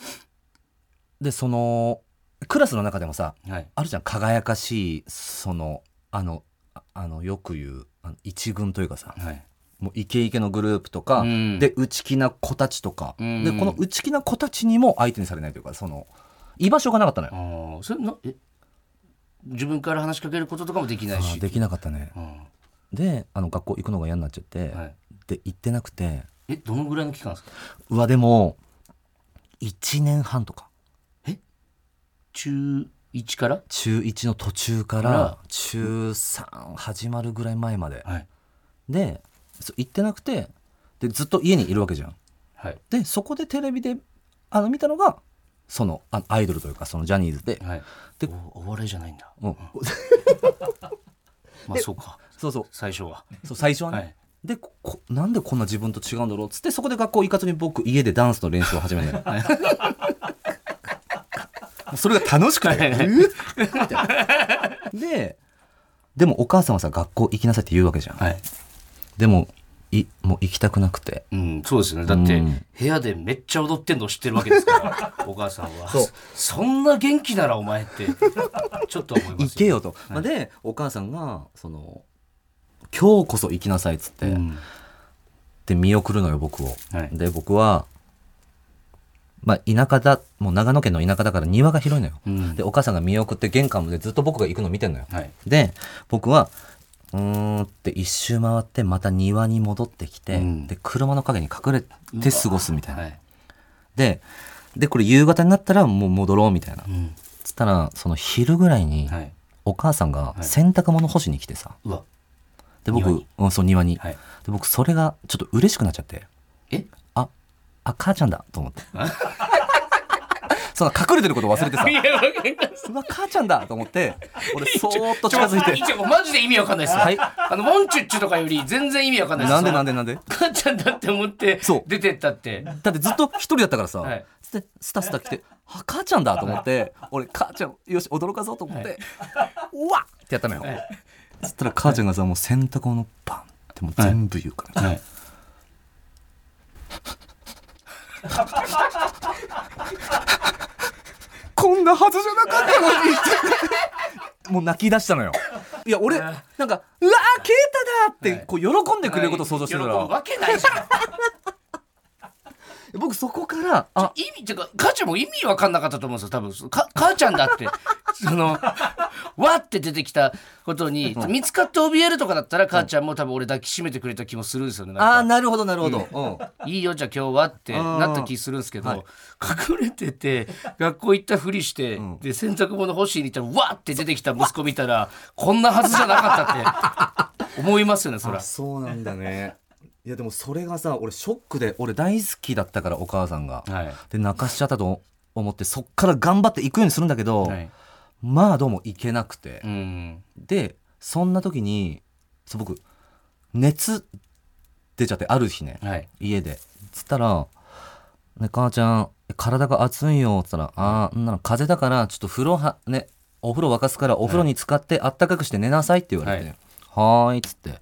でそのクラスの中でもさはい。あるじゃん。輝かしいそのあのああのよく言うあの一軍というかさはい。もうイケイケのグループとか、うん。で内気な子たちとか、うん。でこの内気な子たちにも相手にされないというかその居場所がなかったのよ。それなえ自分から話しかけることとかもできないし。できなかったね。うん。であの学校行くのが嫌になっちゃって、はい。で行ってなくて。えどのぐらいの期間ですか？うわでも1年半とか。中1から？中1の途中かからら。中3始まるぐらい前まで。はい。で行ってなくてでずっと家にいるわけじゃん。はい。でそこでテレビであの見たのがそのあアイドルというかそのジャニーズで、はい。でおお笑いじゃないんだ。うん。<laughs> まあそうか。そうそう。最初は。そう最初はね、はい。でここなんでこんな自分と違うんだろうっつってそこで学校行かずに僕家でダンスの練習を始める。<laughs> それが楽しくてででもお母さんはさ学校行きなさいって言うわけじゃん、はい。でもいもう行きたくなくて。うん、そうですよね。だって、うん。部屋でめっちゃ踊ってんの知ってるわけですから <laughs> お母さんは。そんな元気ならお前ってちょっと思います行けよと、まあでお母さんがその今日こそ行きなさいっつって、うん。で見送るのよ僕を、はい。で僕はまあ田舎だもう長野県の田舎だから庭が広いのよ、うん。でお母さんが見送って玄関までずっと僕が行くの見てんのよ、はい。で僕はうーんって一周回ってまた庭に戻ってきて、うん。で車の陰に隠れて過ごすみたいな、はい。ででこれ夕方になったらもう戻ろうみたいな、うん。つったらその昼ぐらいにはい。お母さんがい。洗濯物干しに来てさ。うわ。で僕うん、そう庭に、はい。で僕それがちょっと嬉しくなっちゃって。え？ああ母ちゃんだと思って <laughs> その隠れてること忘れてさ。いやわかります。うわ母ちゃんだと思って俺そーっと近づいて。マジで意味わかんないですよ、はい。あのモンチュッチュとかより全然意味わかんないですなんでなんででなんで？母ちゃんだって思ってそう。出てったって。だってずっと一人だったからさ、はい。スタスタ来て「あ母ちゃんだ」と思って俺母ちゃんよし驚かそうと思って「うわっ!」ってやったのよ、はい。そしたら母ちゃんがさもう洗濯物バンってもう全部言うから、はい <laughs> こんなはずじゃなかったのに。もう泣き出したのよ。いや俺なんか「うわー啓太だ!」ってこう喜んでくれることを想像してたら、喜ぶわけないじゃん僕そこからあ意味っていうか母ちゃんも意味わかんなかったと思うんですよ多分。そか母ちゃんだって。<laughs> そのわって出てきたことに見つかって怯えるとかだったら母ちゃんも多分俺抱きしめてくれた気もするんですよねあーなるほどなるほど、うん。いいよじゃあ今日はってなった気するんですけど、はい。隠れてて学校行ったふりして、ん。で洗濯物干しに行ったらわって出てきた息子見たらこんなはずじゃなかったって思いますよねそら。あそうなんだねいやでもそれがさ俺ショックで俺大好きだったからお母さんが、はい。で泣かしちゃったと思ってそっから頑張って行くようにするんだけど、はい。まあどうも行けなくて。う、んでそんな時にそう僕熱出ちゃってある日ね、はい。家で。つったら「ね母ちゃん体が熱いよ」っつったら「ああんなの風邪だからちょっと風呂はねお風呂沸かすからお風呂に浸かってあったかくして寝なさい」って言われて。はい「はーい」っつって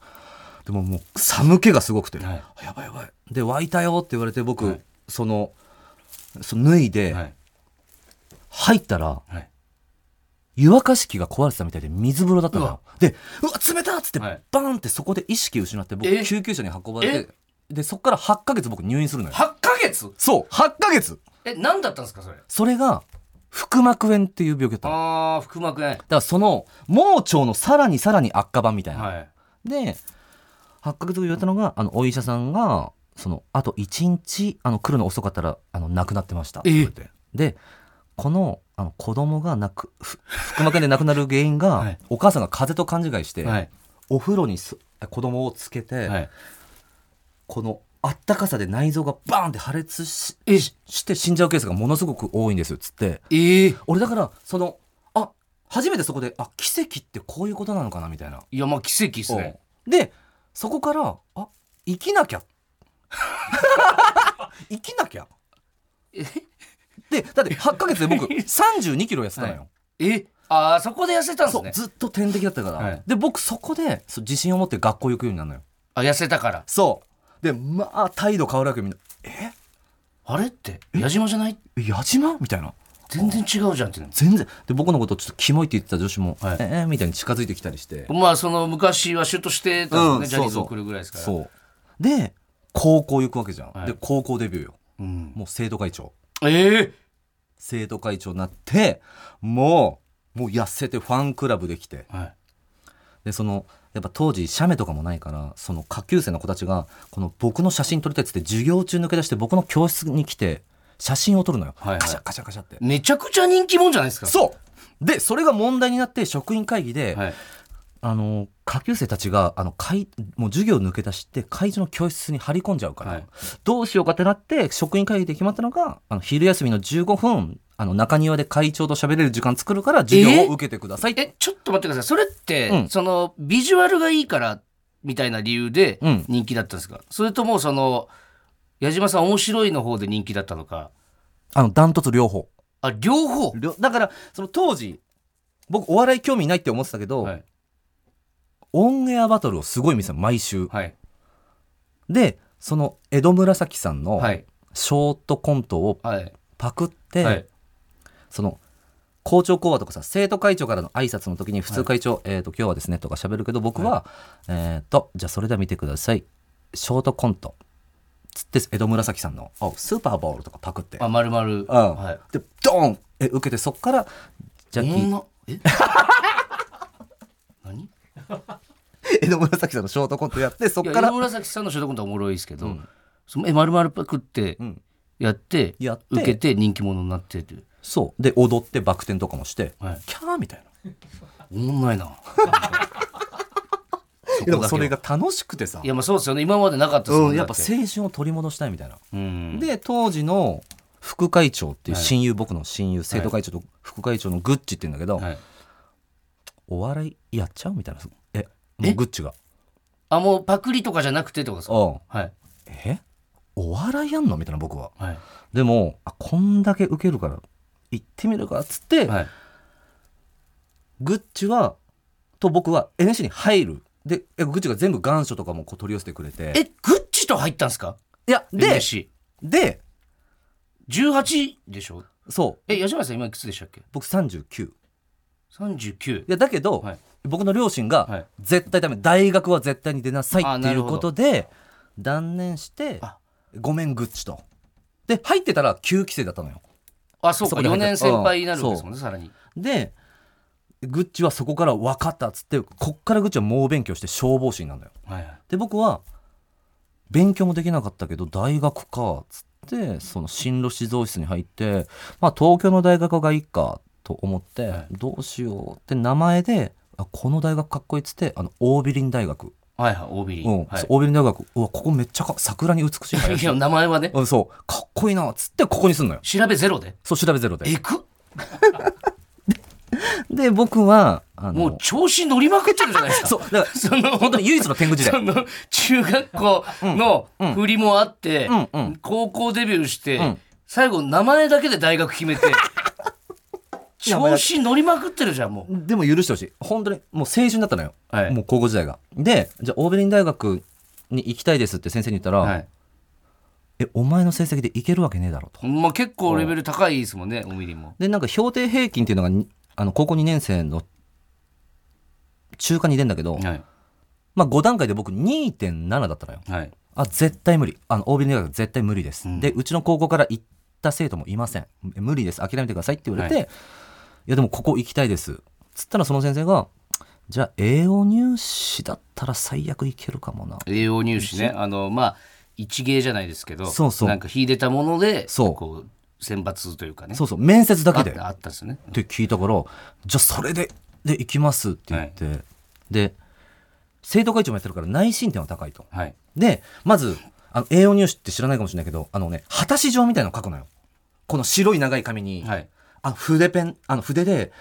でももう寒気がすごくて「はい。やばいやばい」で沸いたよって言われて僕、はい。そのその脱いではい。入ったら、はい。湯沸かし器が壊れてたみたいで水風呂だったのよ。でうわ冷たっつってはい。バーンってそこで意識失って僕え？救急車に運ばれてでそっから8ヶ月僕入院するのよ。8ヶ月？そう8ヶ月。え何だったんですかそれ？それが腹膜炎っていう病気だったあー腹膜炎。からその盲腸のさらにさらに悪化版みたいな、はい。で8ヶ月後言われたのがあのお医者さんがそのあと1日あの来るの遅かったらあの亡くなってました。って言われて。でこのあの子供が亡くふ腹膜炎で亡くなる原因が、はい。お母さんが風邪と勘違いして、はい。お風呂にす子供をつけて、はい。このあったかさで内臓がバーンって破裂しえしして死んじゃうケースがものすごく多いんですっつって。ええ。俺だからそのあ初めてそこであ奇跡ってこういうことなのかなみたいな。いやまあ奇跡ですね。でそこからあ生きなきゃ。生きなきゃ。<laughs> でだって8ヶ月で僕 <laughs> 3 2キロ痩せたのよ、え？ああそこで痩せたんですね。ずっと天敵だったから、はい。で僕そこでそう自信を持って学校行くようになるのよ。あ痩せたから。そう。でまあ態度変わるわけみんな。え？あれって矢島じゃない？矢島？みたいな全然違うじゃんってな全然。で僕のことちょっとキモいって言ってた女子も、はい。えー、みたいに近づいてきたりして。まあその昔はシュートしてたんね、うんジャニーズ送るぐらいですから。そう。で高校行くわけじゃん、はい。で高校デビューよ。うん、もう生徒会長。ええ生徒会長になってもうもう痩せてファンクラブできて。はい。でそのやっぱ当時写メとかもないからその下級生の子たちがこの僕の写真撮りたいっつって授業中抜け出して僕の教室に来て写真を撮るのよ、はいはい。カシャカシャカシャって。めちゃくちゃ人気者じゃないですか。そう。でそれが問題になって職員会議で、はい。あの下級生たちがあの会もう授業抜け出して会場の教室に張り込んじゃうから、はい。どうしようかってなって職員会議で決まったのがあの昼休みの15分あの中庭で会長と喋れる時間作るから授業を受けてください。えちょっと待ってください。それって、うん。そのビジュアルがいいからみたいな理由でうん。人気だったんですか、それともその矢島さん面白いの方で人気だったのか。あのダントツ両方。あ両方？両だからその当時僕お笑い興味ないって思ってたけど、はい。オンエアバトルをすごい見てたの毎週、はい。でその江戸紫さんのはい。ショートコントをはい。パクって、はい。その校長講話とかさ生徒会長からの挨拶の時に普通会長、えっ、と今日はですねとか喋るけど僕は、えっ、とじゃあそれでは見てください。ショートコントつって江戸紫さんのおスーパーボールとかパクって。あ丸々。うん。はい。でドーン！え受けてそっからジャッキー。女え？<laughs> 何？江戸紫さんのショートコントやってそっから。いや井上紫さんのショートコントはおもろいですけど、そのえ丸々パクってん。やって,、やって。受けて人気者になってっていう。そう。で踊ってバク転とかもして、はい。キャーみたいな。<laughs> おもんないなでもそれが楽しくてさ。いやまあそうですよね。今までなかったですもうんん、やっぱ青春を取り戻したいみたいな、うん。で当時の副会長っていう親友、僕の親友生徒会長と副会長のグッチって言うんだけど、はい、お笑いやっちゃうみたいなえもうグッチが。あもうパクリとかじゃなくてってことですかうん。はい。え？お笑いやんのみたいな僕は。はい。でもあこんだけ受けるから行ってみるかっつって、はい。グッチはと僕は NSC に入るでえグッチが全部願書とかもこう取り寄せてくれて。えグッチと入ったんですか？いやでで18でしょ？そう。え矢島さん今いくつでしたっけ？僕39い39やだけど、はい。僕の両親はい。が絶対ダメ。大学は絶対に出なさいあっていうなるほど。ことで断念してあ。ごめんグッチと。で入ってたら9期生だったのよ。あそうか。4そこで入った。年先輩になるんですもんねさらに。でグッチはそこから分かったっつってこっからグッチは猛勉強して消防士になるのよ。はいはい。で僕は勉強もできなかったけど大学かっつってその進路指導室に入ってまあ東京の大学がいいかと思って、はい。どうしようって名前であこの大学かっこいいっつってあのオービリン大学、はいはい OB うん。はい。そうオービリン大学。うわここめっちゃか桜に美しい林いや名前はね。うんそう。かっこいいなっつってここにすんのよ。調べゼロで。そう調べゼロで。えくで僕はあのもう調子乗りまくってるじゃないですか。そう。だから <laughs> その本当に唯一の天狗時代。その中学校のうん。振りもあって、うんうん。高校デビューして、ん。最後名前だけで大学決めて <laughs> 調子乗りまくってるじゃんもう。でも許してほしい。本当にもう青春だったのよ、はい。もう高校時代が。でじゃあオーベリン大学に行きたいですって先生に言ったら、はい。えお前の成績でいけるわけねえだろと。まあ、結構レベル高いですもんねおみりも。でなんか評定平均っていうのがにあの高校2年生の中間に出るんだけど、はい。まあ5段階で僕2.7だったのよ。はい。あ絶対無理。あのオーベリン大学絶対無理です、うん。でうちの高校から行った生徒もいません。え無理です。諦めてくださいって言われて、、はい。やでもここ行きたいです。つったらその先生がじゃあ栄養入試だったら最悪いけるかもな。栄養入試ね。あのまあ一芸じゃないですけどそうそう。なんか秀でたものでそう。こう選抜というかね。そうそう面接だけで。っあったですね。て聞いたからじゃあそれでで行きますって言って、で生徒会長もやってるから内申点は高いと。はい。でまずあの栄養入試って知らないかもしれないけどあのね果たし状みたいなの書くのよ。この白い長い紙に、はい。あの筆ペンあの筆で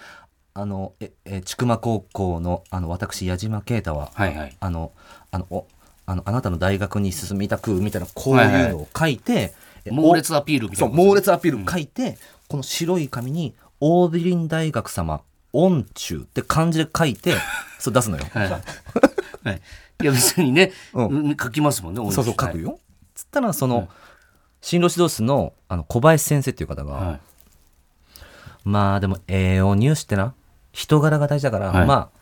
あのええ千曲高校のあの私矢島啓太は、はいはい。あのあのおあのあなたの大学に進みたくみたいなこういうのを書いて、え猛烈アピールみたそいうな猛烈アピール書いて、この白い紙に「オービリン大学様御中」って漢字で書いて <laughs> そう出すのよ。はい、はい、いや別にね、うん。うん書きますもんねそうそう書くよ、よ。つったらその、はい。進路指導室のあの小林先生っていう方が、はい。まあでも栄養入試ってな。人柄が大事だから、はい。まあ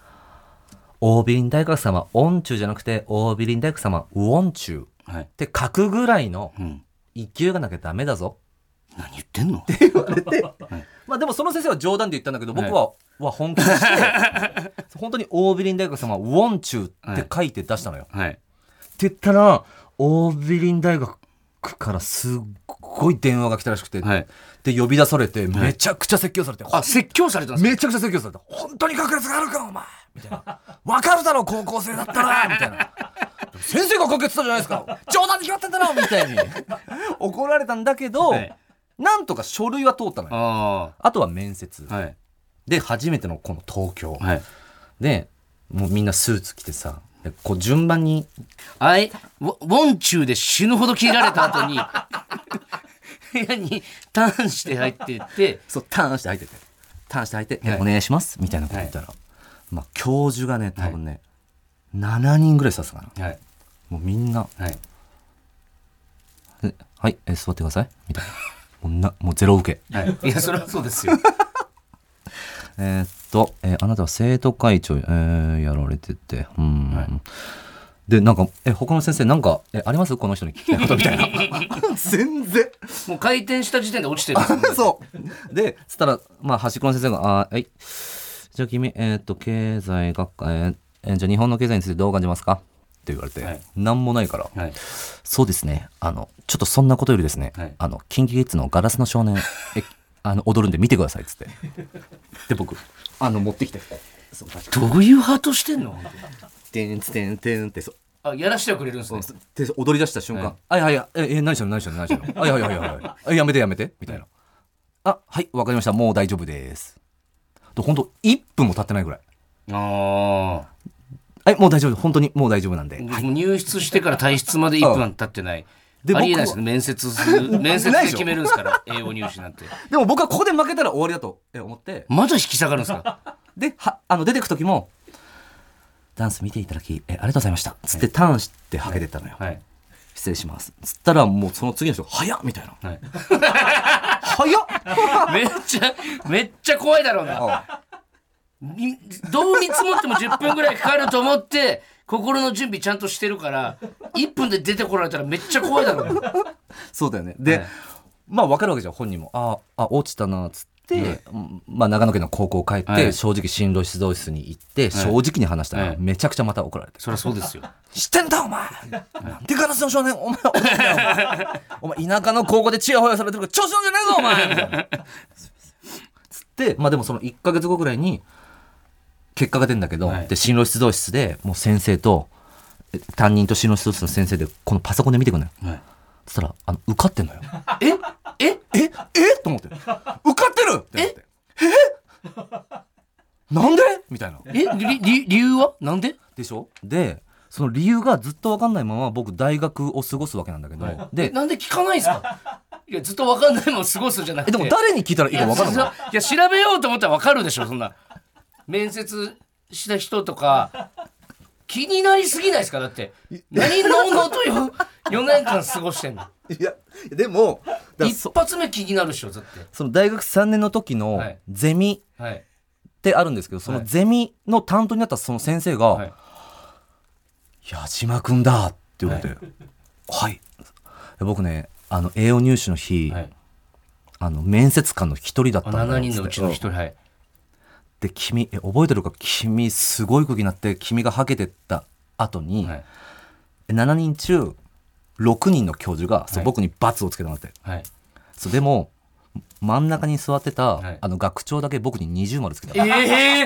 オービリン大学様御中じゃなくてオービリン大学様ウォン中はい。って書くぐらいのうん、勢いがなきゃダメだぞ。何言ってんの？まあでもその先生は冗談で言ったんだけど僕は,、は本気にして <laughs> 本当にオービリン大学様ウォン中って書いて出したのよ。はい。って言ったらオービリン大学からすっごい電話が来たらしくて、はい。で呼び出されてめちゃくちゃ説教されて、あ説教されたんですか？めちゃくちゃ説教された。本当に確率があるかお前。みたいな。わかるだろ高校生だったら。<laughs> みたいな。先生がかけてたじゃないですか。冗談で決まってんだろみたいに。<laughs> 怒られたんだけど、はい。なんとか書類は通ったのよ。ああとは面接、あはい。で初めてのこの東京、はい。でもうみんなスーツ着てさでこう順番にあいウォンチューで死ぬほど切られた後に部屋にターンして入ってって。<laughs> そうターンして入ってて。ターンして入って、えはい。お願いします。みたいなこと言ったら、まあ教授がね多分ね、7人ぐらいさすがな。はい。もうみんな。はい「えはい、え座ってください」みたいな。もうなもうゼロ受け。はい。いやそれはそうですよ。<laughs> えーっと、えーあなたは生徒会長、えーやられてて。うん、はいでなんかえ他の先生なんかえあります？この人に聞きたいことみたいな。<laughs> 全然。もう回転した時点で落ちてる。そう。で、つったら、まあ、端っこの先生が、あーはい。じゃあ君、えーっと、経済学科、えーえーじゃあ日本の経済についてどう感じますか？って言われて、はい。なんもないから、はい。そうですね。あの、ちょっとそんなことよりですね、はい。あの、キンキキッズのガラスの少年、え、あの、踊るんで見てくださいっつって。で、僕、あの、持ってきて、どういうハートしてんの？てんつてんてんって、そう。あやらしてはくれるんですね。で踊り出した瞬間「あいやいやええ何してんの何してんの何してんのあいやいやいやいやいや。めてやめて」みたいな「あはいわかりました。もう大丈夫です」と本当1分も経ってないぐらい。ああ「はいもう大丈夫。本当にもう大丈夫なんで」もう入室してから退室まで1分経ってない。でありえないですね。面接 <laughs> 面接で決めるんですから、英語入試なんて。でも僕はここで負けたら終わりだとえ思って。まだ引き下がるんですか？ではあの出てく時も「ダンス見ていただきえありがとうございました」つってターンしてはけてったのよ、はい。失礼しますつったらもうその次の人「早っ!」みたいなはい。「早っ <laughs>! めっちゃ、めっちゃ怖いだろうな。どう見積もっても10分ぐらいかかると思って、心の準備ちゃんとしてるから、1分で出てこられたらめっちゃ怖いだろうな。<laughs> そうだよねで、はいまあ分かるわけじゃん本人もああ落ちたなっつっまあ、長野県の高校帰って、はい。正直進路指導室に行って、正直に話したら、はい。めちゃくちゃまた怒られて。そりゃそうですよ。<laughs>「知ってんだお前！なんでガラスの少年お前お前お前！田舎の高校でチヤホヤされてるから調子乗んじゃねえぞお前!みたいな」つってまあでもその1か月後ぐらいに結果が出るんだけど、はい。で進路指導室でもう先生とえ担任と進路指導室の先生でこのパソコンで見てくるのよ。はい。そしたらあの受かってんのよ。え？えええと思って。受かってる！って思って。え？なんで？みたいな。え？りり理由は？なんで？でしょ？で、その理由がずっと分かんないまま僕大学を過ごすわけなんだけど、えで、なんで聞かないんですか？いや、ずっとわかんないもん過ごすじゃなくえ、て。でも誰に聞いたらいいか分かんないいや調べようと思ったら分かるでしょそんな。面接した人とか気になりすぎないですか？だって何のうのうとよ4年間過ごしてんの？いや、でも、一そ発目気になるでしょだって。その大学3年の時のはい。ゼミはい。ってあるんですけど、そのゼミの担当になったその先生が、はい。矢島くんだって言われて、はい。僕ね、あの、栄養入試の日、はい。あの、面接官の一人だったあんだよ7人のうちの1人はいで君え覚えてるか？君すごい空気になって君がはけてった後に、はい。7人中6人の教授が、そうはい。僕に罰をつけてもらって。はい。そうでも真ん中に座ってた、はい。あの学長だけ僕に二重丸つけた。<laughs> もええ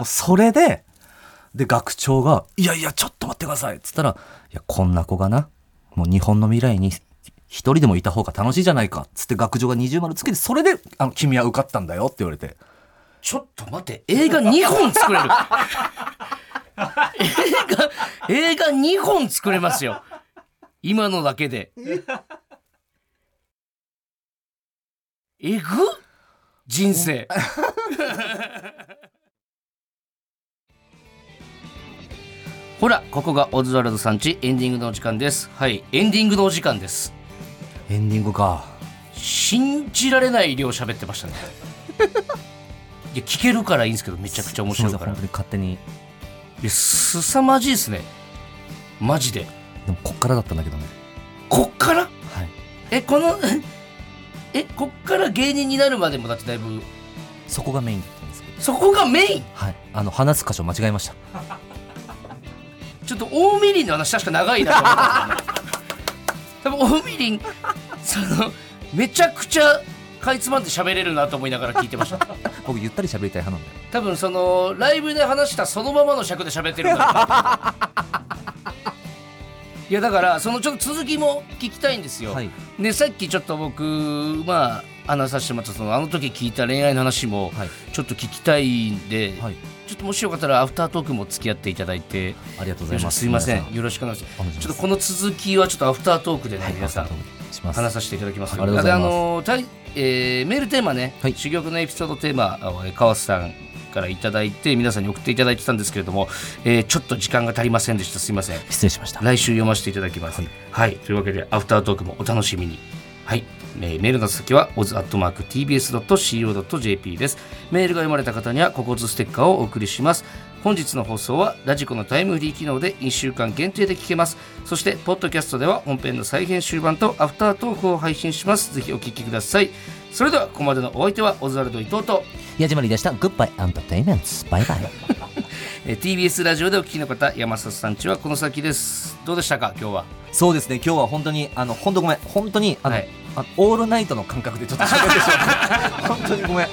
うそれでで学長が「いやいやちょっと待ってください」っつったら「いやこんな子がなもう日本の未来に一人でもいた方が楽しいじゃないか。っつって学女が二重丸つけてそれであの君は受かったんだよって言われてちょっと待って映画2本作れる。<laughs> 映画映画2本作れますよ。今のだけで。えぐ？人生。<laughs> ほらここがオズワルドさんち。エンディングのお時間です。はいエンディングのお時間です。エンディングか。信じられない量喋ってましたねいや聞けるからいいんですけどめちゃくちゃ面白いから。本当に勝手に。いやすさまじいですね。マジで。でもこっからだったんだけどね。こっから？はい。えこのえこっから芸人になるまでもだってだいぶ。そこがメインだったんですけど。そこがメイン？はい。あの話す箇所間違えました。ちょっと大みりんの話確か長いなと思ったんですよね多分大みりんそのめちゃくちゃかいつまんで喋れるなと思いながら聞いてました僕ゆったり喋りたい派なんだよ。多分そのライブで話したそのままの尺で喋ってるんだろうな。<laughs> いやだからそのちょっと続きも聞きたいんですよ、はい。でさっきちょっと僕まあ話させてもらったそのあの時聞いた恋愛の話もはい。ちょっと聞きたいんで、はい。ちょっともしよかったらアフタートークも付き合っていただいてありがとうございます。すいませ皆ん。よろしくお願いします。お願いします。ちょっとこの続きはちょっとアフタートークでね、はい皆さんします話させていただきますありがとうございますであのえーメールテーマね、はい珠玉のエピソードテーマ川瀬さんからいただいて皆さんに送っていただいてたんですけれども、えーちょっと時間が足りませんでしたすいません失礼しました来週読ませていただきます。ははいい、というわけで、アフタートークもお楽しみに。はい。えーメールの先は oz.tbs.co.jp です。メールが読まれた方には、ここずステッカーをお送りします。本日の放送はラジコのタイムフリー機能で1週間限定で聞けます。そして、ポッドキャストでは本編の再編集版とアフタートークを配信します。ぜひお聞きください。それでは、ここまでのお相手はオズワルド伊藤と、矢島りでしたグッバイエンターテインメントバイバイえー TBS ラジオでお聞きの方、山里さんちはこの先です。どうでしたか、今日は？そうですね今日は本当にあの本当ごめん本当にあの、はいあオールナイトの感覚でちょっと喋ってしまった <laughs> 本当にごめん